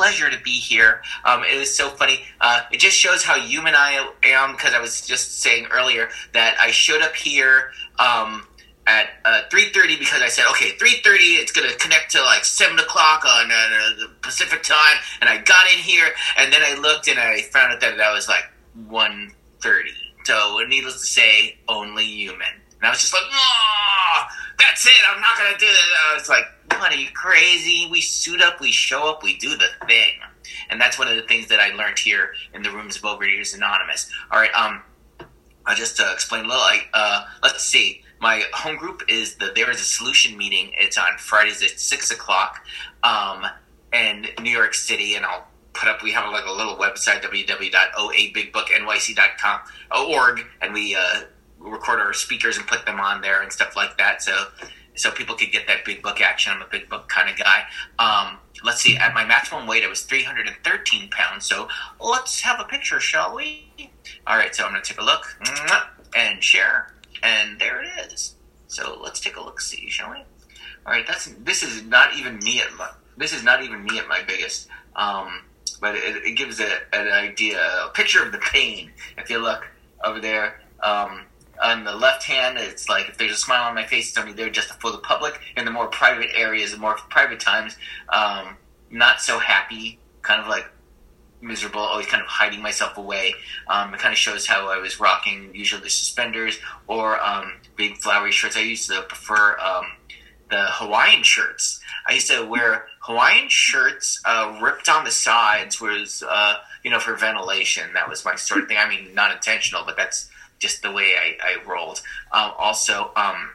pleasure to be here. Um, it was so funny. Uh, it just shows how human I am because I was just saying earlier that I showed up here. Um, at uh, 3.30 because I said, okay, 3.30, it's going to connect to like 7 o'clock on uh, the Pacific time. And I got in here, and then I looked and I found out that that was like 1.30. So, needless to say, only human. And I was just like, that's it. I'm not going to do this. I was like, what, are you crazy? We suit up, we show up, we do the thing. And that's one of the things that I learned here in the rooms of Overeaters Anonymous. All right, um, I'll just uh, explain a little. Like, uh, let's see my home group is the there is a solution meeting. It's on Fridays at six o'clock, um, in New York City, and I'll put up. We have like a little website www.oabigbooknyc.com org, and we uh, record our speakers and put them on there and stuff like that. So so people could get that big book action. I'm a big book kind of guy. Um, let's see. At my maximum weight, it was 313 pounds. So let's have a picture, shall we? All right. So I'm going to take a look and share. And there it is. So let's take a look see, shall we? All right, that's this is not even me at my this is not even me at my biggest. Um, but it, it gives a, an idea, a picture of the pain. If you look over there, um, on the left hand, it's like if there's a smile on my face, it's only there just for the public. In the more private areas, the more private times, um, not so happy, kind of like miserable, always kind of hiding myself away. Um, it kind of shows how I was rocking usually suspenders or um, big flowery shirts. I used to prefer um, the Hawaiian shirts. I used to wear Hawaiian shirts uh, ripped on the sides was uh, you know for ventilation. That was my sort of thing. I mean, not intentional, but that's just the way I, I rolled. Uh, also, um,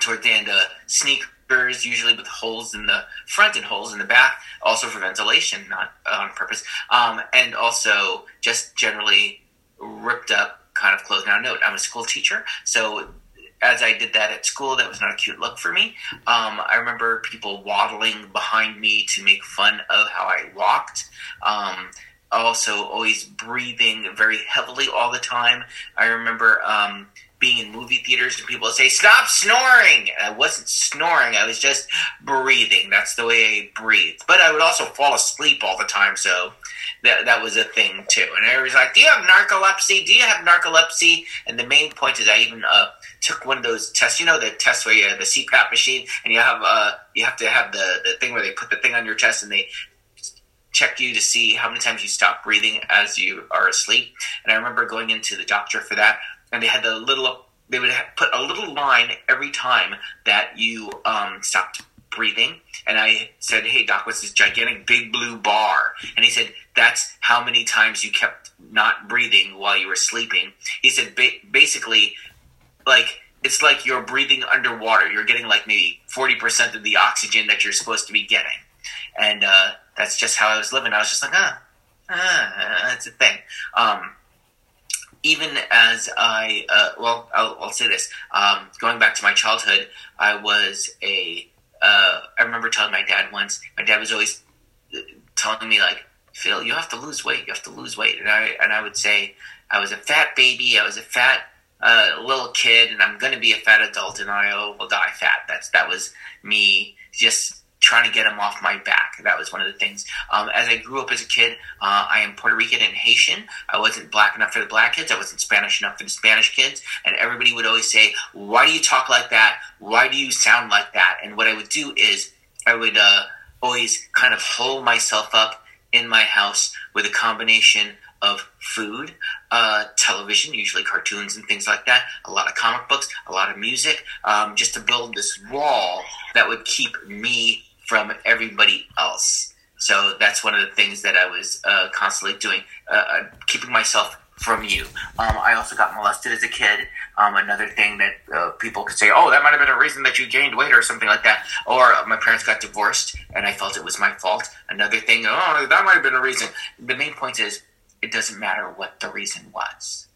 toward the end, uh, sneakers usually with holes in the front and holes in the back, also for ventilation, not on purpose. Um, and also just generally ripped up kind of clothes. Now, note, I'm a school teacher, so as I did that at school, that was not a cute look for me. Um, I remember people waddling behind me to make fun of how I walked. Um, also, always breathing very heavily all the time. I remember um, being in movie theaters and people say, Stop snoring! And I wasn't snoring, I was just breathing. That's the way I breathed. But I would also fall asleep all the time, so that, that was a thing too. And everybody's like, Do you have narcolepsy? Do you have narcolepsy? And the main point is, I even uh, took one of those tests. You know, the test where you have the CPAP machine and you have uh, you have to have the, the thing where they put the thing on your chest and they check you to see how many times you stop breathing as you are asleep. And I remember going into the doctor for that and they had the little they would put a little line every time that you um, stopped breathing. And I said, "Hey, doc, what's this gigantic big blue bar?" And he said, "That's how many times you kept not breathing while you were sleeping." He said, ba- "Basically, like." It's like you're breathing underwater. You're getting like maybe 40% of the oxygen that you're supposed to be getting. And uh, that's just how I was living. I was just like, ah, ah that's a thing. Um, even as I, uh, well, I'll, I'll, say this. Um, going back to my childhood, I was a. Uh, I remember telling my dad once. My dad was always uh, telling me like, "Phil, you have to lose weight. You have to lose weight." And I and I would say, "I was a fat baby. I was a fat uh, little kid, and I'm going to be a fat adult, and I will die fat." That's that was me just trying to get them off my back. That was one of the things. Um, as I grew up as a kid, uh, I am Puerto Rican and Haitian. I wasn't black enough for the black kids. I wasn't Spanish enough for the Spanish kids. And everybody would always say, "Why do you talk like that? Why do you sound like that?" And what I would do is I would uh, always kind of hold myself up in my house with a combination of food, uh, television, usually cartoons and things like that, a lot of comic books, a lot of music, um, just to build this wall that would keep me from everybody else. So that's one of the things that I was uh, constantly doing, uh, uh, keeping myself from you. Um, I also got molested as a kid. Um, another thing that uh, people could say, oh, that might have been a reason that you gained weight or something like that. Or my parents got divorced and I felt it was my fault. Another thing, oh, that might have been a reason. The main point is, it doesn't matter what the reason was.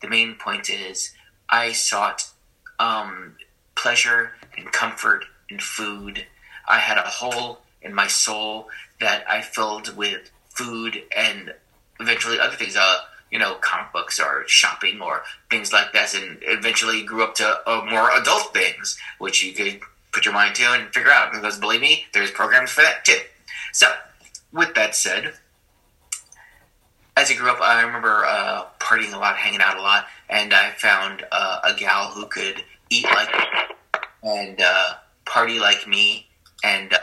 The main point is, I sought um, pleasure and comfort in food I had a hole in my soul that I filled with food and eventually other things. Uh, you know, comic books or shopping or things like that, and eventually grew up to uh, more adult things, which you could put your mind to and figure out. Because believe me, there's programs for that too. So with that said, as I grew up, I remember uh, partying a lot, hanging out a lot, and I found uh, a gal who could eat like me and uh, party like me. And uh,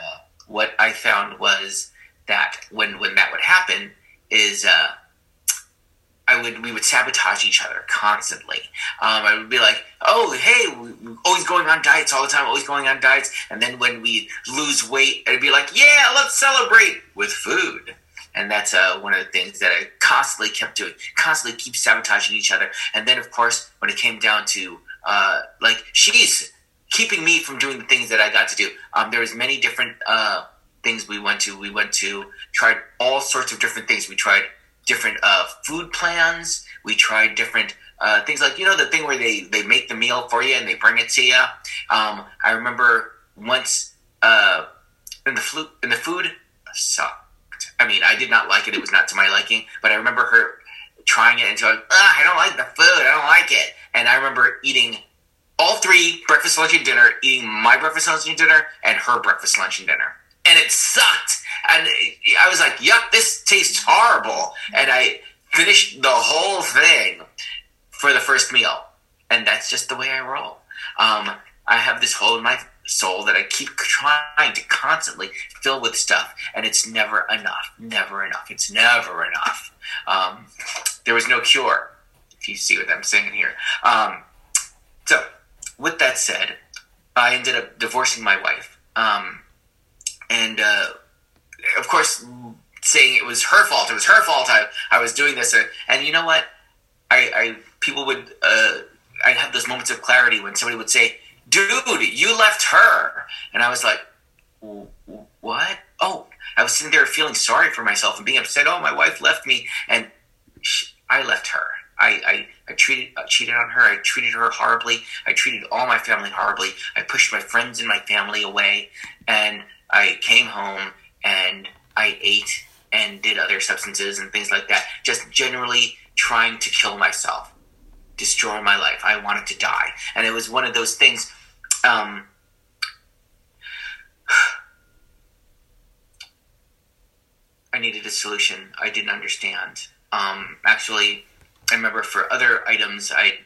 what I found was that when when that would happen, is uh, I would we would sabotage each other constantly. Um, I would be like, "Oh, hey, we, always going on diets all the time, always going on diets." And then when we lose weight, I'd be like, "Yeah, let's celebrate with food." And that's uh, one of the things that I constantly kept doing, constantly keep sabotaging each other. And then, of course, when it came down to uh, like she's keeping me from doing the things that I got to do. Um, there was many different uh, things we went to. We went to tried all sorts of different things. We tried different uh, food plans. We tried different uh, things like you know the thing where they they make the meal for you and they bring it to you. Um, I remember once uh, in the flu in the food sucked. I mean, I did not like it. It was not to my liking. But I remember her trying it and she going, I don't like the food. I don't like it. And I remember eating all three breakfast, lunch, and dinner, eating my breakfast, lunch, and dinner, and her breakfast, lunch, and dinner and it sucked. And I was like, yuck, this tastes horrible. And I finished the whole thing for the first meal. And that's just the way I roll. Um, I have this hole in my soul that I keep trying to constantly fill with stuff, and it's never enough. Never enough. It's never enough. Um, there was no cure, if you see what I'm saying here. Um, so, with that said, I ended up divorcing my wife. Um, and uh, of course, saying it was her fault. It was her fault. I I was doing this, uh, and you know what? I, I people would uh, I'd have those moments of clarity when somebody would say, "Dude, you left her," and I was like, "What?" Oh, I was sitting there feeling sorry for myself and being upset. Oh, my wife left me, and she, I left her. I, I, I treated uh, cheated on her. I treated her horribly. I treated all my family horribly. I pushed my friends and my family away, and I came home and I ate and did other substances and things like that, just generally trying to kill myself, destroy my life. I wanted to die. And it was one of those things. Um, I needed a solution. I didn't understand. Um, actually, I remember for other items, I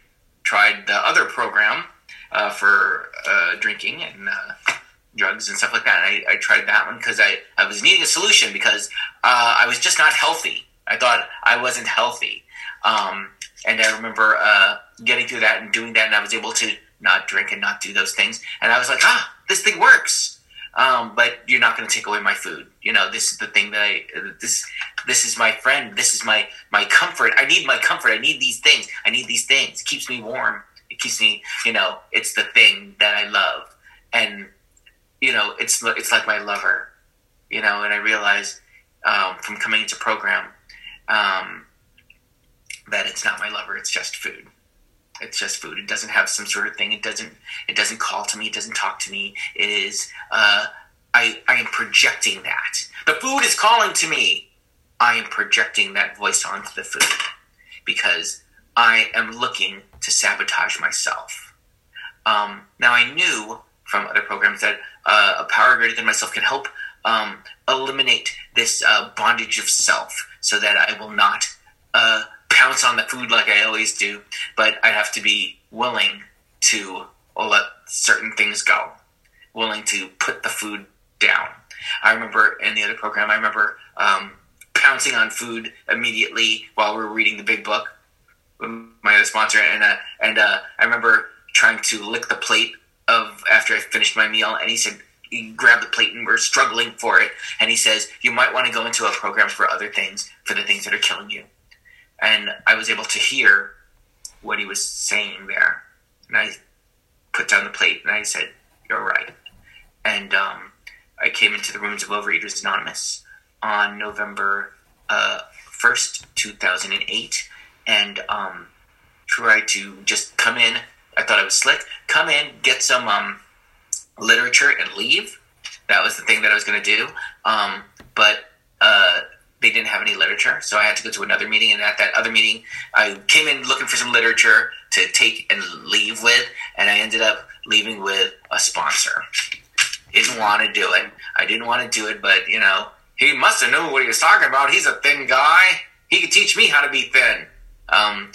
tried the other program uh, for uh, drinking and uh, drugs and stuff like that. And I, I tried that one because I, I was needing a solution because uh, I was just not healthy. I thought I wasn't healthy. Um, and I remember uh, getting through that and doing that, and I was able to not drink and not do those things. And I was like, ah, this thing works. Um, but you're not going to take away my food. You know, this is the thing that I this this is my friend. This is my my comfort. I need my comfort. I need these things. I need these things. It keeps me warm. It keeps me, you know, it's the thing that I love. And you know, it's it's like my lover, you know, and I realize um, from coming into program um, that it's not my lover; it's just food. It's just food. It doesn't have some sort of thing. It doesn't. It doesn't call to me. It doesn't talk to me. It is. Uh, I I am projecting that the food is calling to me. I am projecting that voice onto the food because I am looking to sabotage myself. Um, now I knew from other programs that uh, a power greater than myself can help um, eliminate this uh, bondage of self so that I will not uh, pounce on the food like I always do, but I have to be willing to let certain things go, willing to put the food down. I remember in the other program, I remember um, pouncing on food immediately while we were reading the big book with my other sponsor, and uh, and uh, I remember trying to lick the plate of after I finished my meal, and he said he grabbed the plate and we're struggling for it, and he says you might want to go into a program for other things, for the things that are killing you. And I was able to hear what he was saying there, and I put down the plate and I said, "You're right." And um, I came into the rooms of Overeaters Anonymous on November uh, first, two thousand and eight, and um, tried to just come in I thought I was slick. Come in, get some um, literature, and leave. That was the thing that I was going to do. Um, but uh, they didn't have any literature, so I had to go to another meeting. And at that other meeting, I came in looking for some literature to take and leave with, and I ended up leaving with a sponsor. Didn't want to do it. I didn't want to do it, but you know, he must have known what he was talking about. He's a thin guy. He could teach me how to be thin. Um,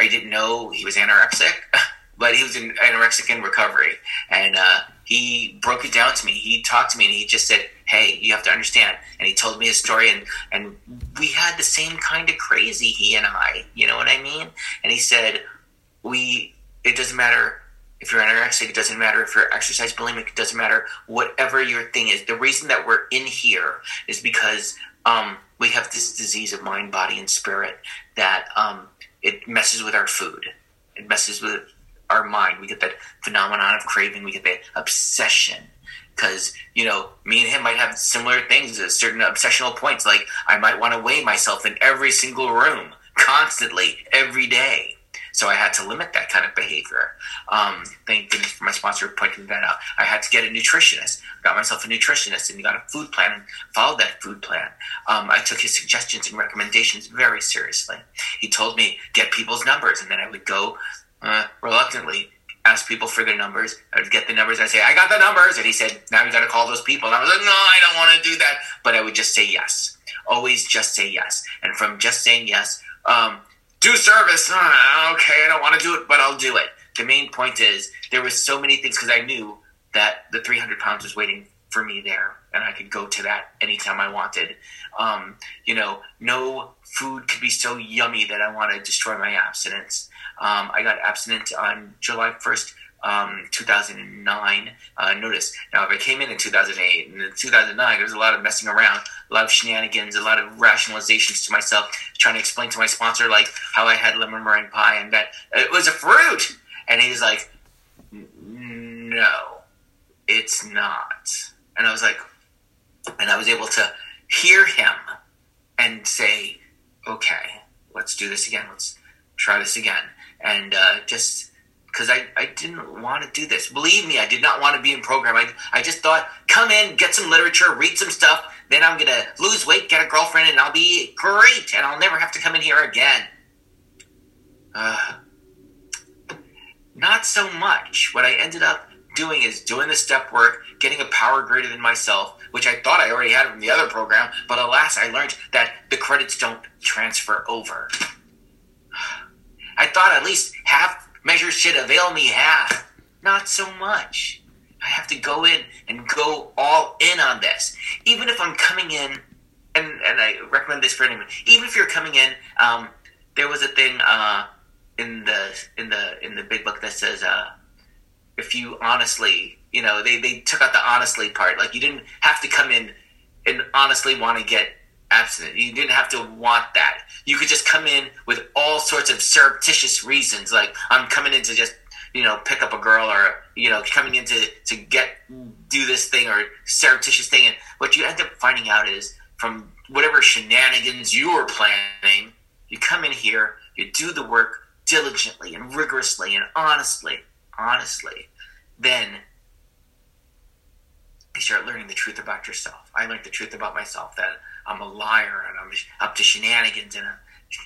I didn't know he was anorexic, but he was in anorexic in recovery, and uh, he broke it down to me. He talked to me, and he just said, "Hey, you have to understand." And he told me his story, and and we had the same kind of crazy. He and I, you know what I mean? And he said, "We. It doesn't matter." If you're anorexic, it doesn't matter. If you're exercise bulimic, it doesn't matter. Whatever your thing is, the reason that we're in here is because um, we have this disease of mind, body, and spirit that um, it messes with our food. It messes with our mind. We get that phenomenon of craving. We get that obsession. Because, you know, me and him might have similar things, uh, certain obsessional points. Like, I might want to weigh myself in every single room, constantly, every day. So I had to limit that kind of behavior. Um, thank goodness for my sponsor pointing that out. I had to get a nutritionist. Got myself a nutritionist and got a food plan and followed that food plan. Um, I took his suggestions and recommendations very seriously. He told me get people's numbers, and then I would go uh, reluctantly ask people for their numbers. I would get the numbers. I'd say, I got the numbers. And he said, now you got to call those people. And I was like, no, I don't want to do that. But I would just say yes. Always just say yes. And from just saying yes, um, do service. Okay, I don't want to do it, but I'll do it. The main point is there was so many things because I knew that the 300 pounds was waiting for me there, and I could go to that anytime I wanted. Um, you know, no food could be so yummy that I want to destroy my abstinence. Um, I got abstinent on July 1st, um, 2009. Uh, notice now, if I came in in 2008 and in 2009, there was a lot of messing around, a lot of shenanigans, a lot of rationalizations to myself, trying to explain to my sponsor like how I had lemon meringue pie and that it was a fruit. And he's like, "No, it's not." And I was like, and I was able to hear him and say, "Okay, let's do this again. Let's try this again." And uh, just because I, I didn't want to do this. Believe me, I did not want to be in program. I, I just thought, come in, get some literature, read some stuff, then I'm going to lose weight, get a girlfriend, and I'll be great, and I'll never have to come in here again. Uh, not so much. What I ended up doing is doing the step work, getting a power greater than myself, which I thought I already had from the other program, but alas, I learned that the credits don't transfer over. I thought at least half measures should avail me half. Not so much. I have to go in and go all in on this. Even if I'm coming in, and, and I recommend this for anyone, even if you're coming in, um, there was a thing uh, in the in the in the big book that says uh, if you honestly, you know, they, they took out the honestly part. Like you didn't have to come in and honestly want to get abstinent. You didn't have to want that. You could just come in with all sorts of surreptitious reasons, like I'm coming in to just you know pick up a girl, or you know coming in to to get do this thing or surreptitious thing. And what you end up finding out is from whatever shenanigans you were planning, you come in here, you do the work diligently and rigorously and honestly, honestly, then you start learning the truth about yourself. I learned the truth about myself that I'm a liar and I'm up to shenanigans and I'm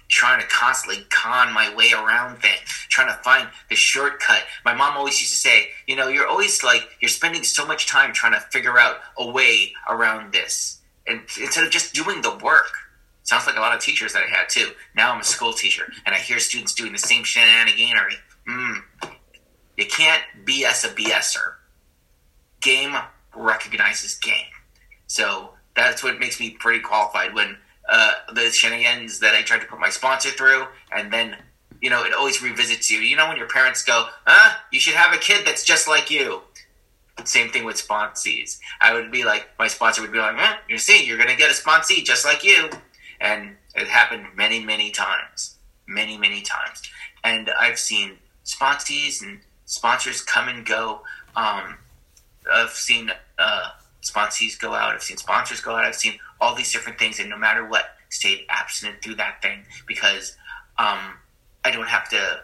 trying to constantly con my way around things, trying to find the shortcut. My mom always used to say, you know, you're always like, you're spending so much time trying to figure out a way around this. And instead of just doing the work, sounds like a lot of teachers that I had too. Now I'm a school teacher and I hear students doing the same shenaniganery. Mm, you can't BS a BSer. Game recognizes game. So that's what makes me pretty qualified when uh, the shenanigans that I tried to put my sponsor through, and then you know it always revisits you. You know when your parents go, "Huh, you should have a kid that's just like you." Same thing with sponsees. I would be like, my sponsor would be like, "Huh, you see, you're gonna get a sponsee just like you," and it happened many, many times, many, many times. And I've seen sponsees and sponsors come and go. Um, I've seen. Uh, sponsees go out. I've seen sponsors go out. I've seen all these different things, and no matter what, stayed abstinent through that thing because um, I don't have to.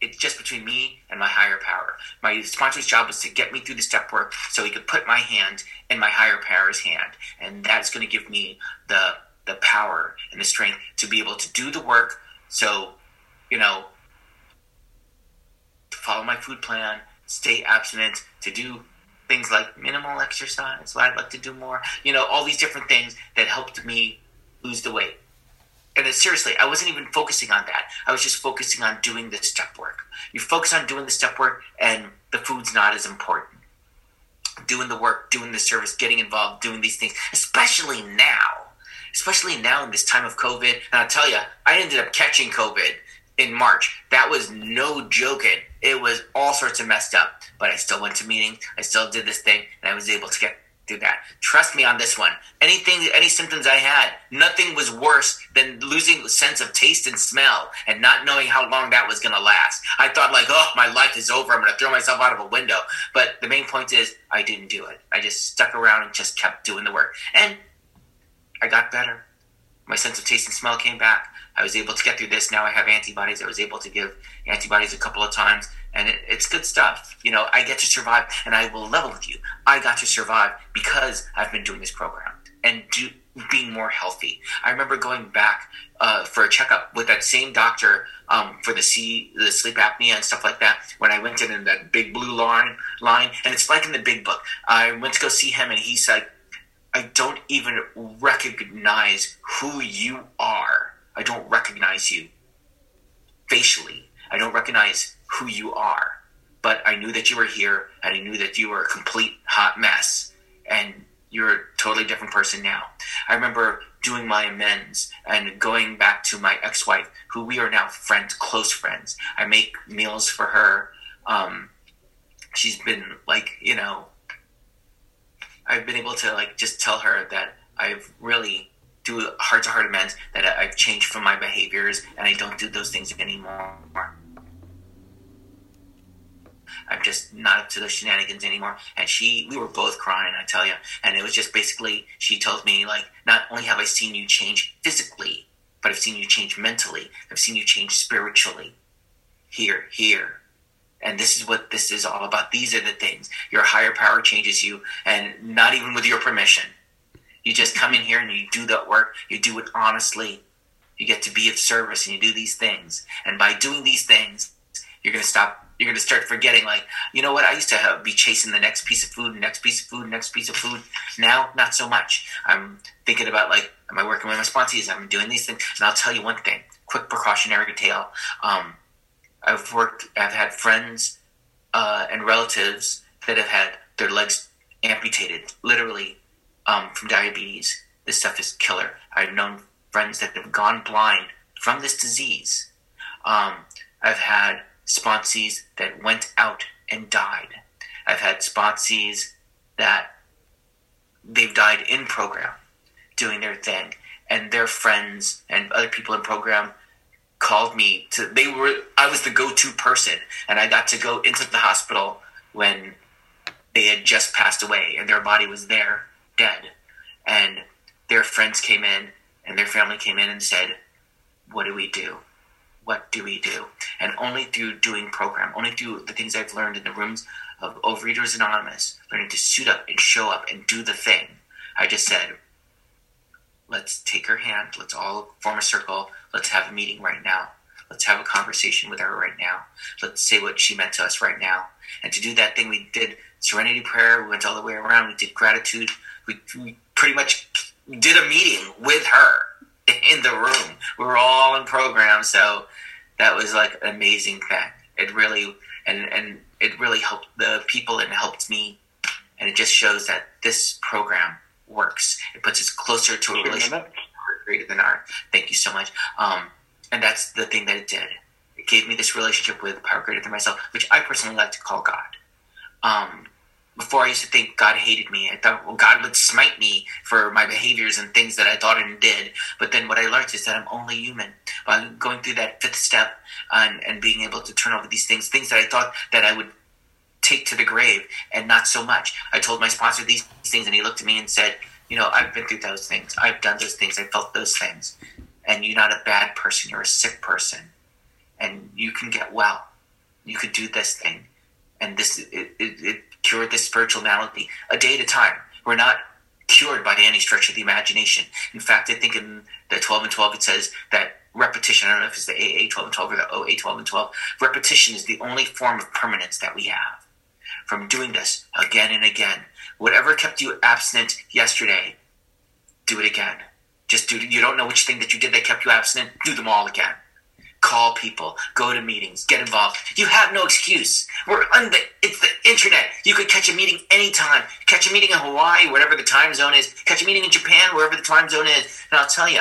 It's just between me and my higher power. My sponsor's job was to get me through the step work so he could put my hand in my higher power's hand, and that's going to give me the the power and the strength to be able to do the work. So, you know, follow my food plan, stay abstinent, to do things like minimal exercise, what I'd like to do more, you know, all these different things that helped me lose the weight. And seriously, I wasn't even focusing on that. I was just focusing on doing the step work. You focus on doing the step work, and the food's not as important. Doing the work, doing the service, getting involved, doing these things, especially now. Especially now in this time of COVID. And I'll tell you, I ended up catching COVID in March. That was no joking. It was all sorts of messed up. But I still went to meetings. I still did this thing, and I was able to get do that. Trust me on this one. Anything, any symptoms I had, nothing was worse than losing sense of taste and smell and not knowing how long that was going to last. I thought like, oh, my life is over. I'm going to throw myself out of a window. But the main point is, I didn't do it. I just stuck around and just kept doing the work, and I got better. My sense of taste and smell came back. I was able to get through this. Now I have antibodies. I was able to give antibodies a couple of times and it, it's good stuff. You know, I get to survive, and I will level with you. I got to survive because I've been doing this program and do, being more healthy. I remember going back uh, for a checkup with that same doctor um, for the C, the sleep apnea and stuff like that. When I went in, in that big blue line, line, and it's like in the big book. I went to go see him, and he's like, "I don't even recognize who you are. I don't recognize you facially. I don't recognize who you are. But I knew that you were here, and I knew that you were a complete hot mess, and you're a totally different person now. I remember doing my amends and going back to my ex-wife, who we are now friends, close friends. I make meals for her. Um, she's been like, you know, I've been able to like just tell her that I've really do heart to heart amends that I've changed from my behaviors and I don't do those things anymore. I'm just not up to the shenanigans anymore. And she, we were both crying, I tell you. And it was just basically, she told me, like, not only have I seen you change physically, but I've seen you change mentally. I've seen you change spiritually. Here, here. And this is what this is all about. These are the things. Your higher power changes you, and not even with your permission. You just come in here and you do that work. You do it honestly. You get to be of service and you do these things. And by doing these things, you're going to stop you're going to start forgetting like you know what i used to have, be chasing the next piece of food next piece of food next piece of food now not so much i'm thinking about like am i working with my sponsees i'm doing these things and i'll tell you one thing quick precautionary tale um, i've worked i've had friends uh, and relatives that have had their legs amputated literally um, from diabetes. This stuff is killer. I've known friends that have gone blind from this disease. Um, i've had sponsees that went out and died. I've had sponsees that they've died in program doing their thing, and their friends and other people in program called me to. They were I was the go-to person, and I got to go into the hospital when they had just passed away, and their body was there dead, and their friends came in and their family came in and said, "What do we do?" what do we do? And only through doing program, only through the things I've learned in the rooms of Overeaters Anonymous, learning to suit up and show up and do the thing, I just said, let's take her hand, let's all form a circle, let's have a meeting right now. Let's have a conversation with her right now. Let's say what she meant to us right now. And to do that thing, we did serenity prayer. We went all the way around. We did gratitude. We, we pretty much did a meeting with her in the room. We were all in program, so that was like an amazing thing. It really and and it really helped the people and helped me, and it just shows that this program works. It puts us closer to a relationship greater than art. Thank you so much. Um, and that's the thing that it did. It gave me this relationship with power greater than myself, which I personally like to call God. Um, before I used to think God hated me. I thought, well, God would smite me for my behaviors and things that I thought and did. But then what I learned is that I'm only human. By going through that fifth step and, and being able to turn over these things, things that I thought that I would take to the grave and not so much. I told my sponsor these things and he looked at me and said, you know, I've been through those things. I've done those things. I felt those things. And you're not a bad person. You're a sick person. And you can get well. You could do this thing. And this, it, it, it cure this spiritual malady a day at a time. We're not cured by any stretch of the imagination. In fact, I think in the 12 and 12 it says that repetition, I don't know if it's the AA 12 and 12 or the OA 12 and 12, repetition is the only form of permanence that we have. from doing this again and again. Whatever kept you abstinent yesterday, do it again. Just do. You don't know which thing that you did that kept you abstinent. Do them all again. Call people. Go to meetings. Get involved. You have no excuse. We're on the. It's the internet. You could catch a meeting anytime. Catch a meeting in Hawaii, whatever the time zone is. Catch a meeting in Japan, wherever the time zone is. And I'll tell you,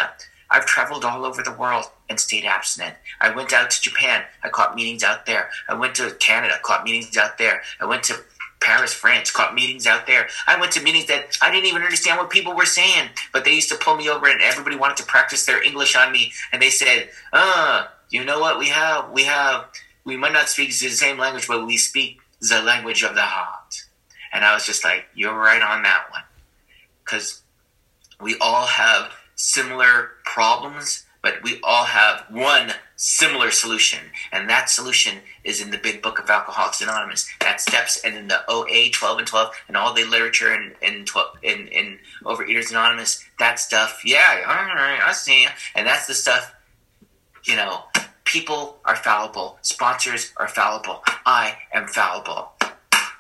I've traveled all over the world and stayed abstinent. I went out to Japan. I caught meetings out there. I went to Canada. Caught meetings out there. I went to Paris, France, caught meetings out there. I went to meetings that I didn't even understand what people were saying, but they used to pull me over and everybody wanted to practice their English on me. And they said, uh, you know what we have? We have, we might not speak the same language, but we speak the language of the heart. And I was just like, you're right on that one. Because we all have similar problems, but we all have one similar solution. And that solution is in the big book of Alcoholics Anonymous. That steps and in the OA 12 and 12 and all the literature in, in, 12, in, in Overeaters Anonymous, that stuff. Yeah, all right, I see. And that's the stuff, you know, people are fallible. Sponsors are fallible. I am fallible.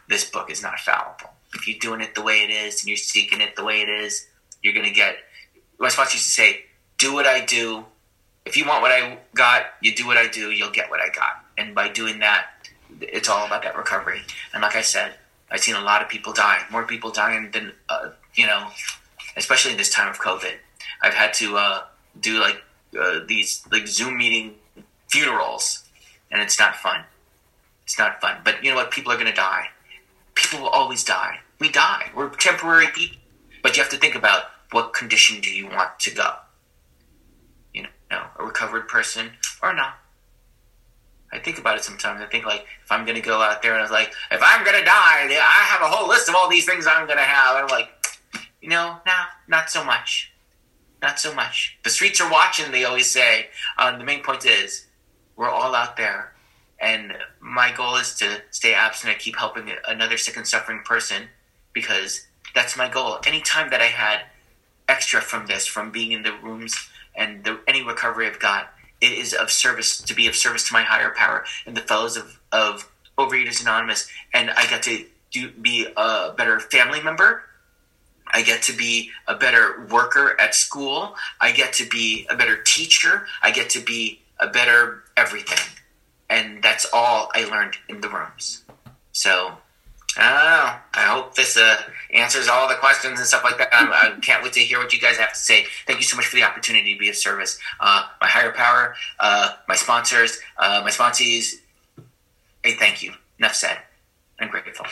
This book is not fallible. If you're doing it the way it is and you're seeking it the way it is, you're going to get. My sponsor used to say, do what I do if you want what I got, you do what I do, you'll get what I got. And by doing that, it's all about that recovery. And like I said, I've seen a lot of people die, more people dying than, uh, you know, especially in this time of COVID. I've had to uh, do like uh, these like Zoom meeting funerals, and it's not fun. It's not fun. But you know what? People are going to die. People will always die. We die. We're temporary people. But you have to think about what condition do you want to go know, a recovered person or not. I think about it sometimes. I think like if I'm gonna go out there and I was like, if I'm gonna die, I have a whole list of all these things I'm gonna have. And I'm like, you know, nah, not so much, not so much. The streets are watching. They always say. Um, the main point is, we're all out there, and my goal is to stay abstinent, keep helping another sick and suffering person, because that's my goal. Anytime that I had extra from this, from being in the rooms and the, any recovery I've got, it is of service to be of service to my higher power and the fellows of, of Overeaters Anonymous. And I get to do, be a better family member. I get to be a better worker at school. I get to be a better teacher. I get to be a better everything. And that's all I learned in the rooms. So I. I hope this uh, answers all the questions and stuff like that. I'm, I can not wait to hear what you guys have to say. Thank you so much for the opportunity to be of service. Uh, my higher power, uh, my sponsors, uh, my sponsees. Hey, thank you. Enough said. I'm grateful.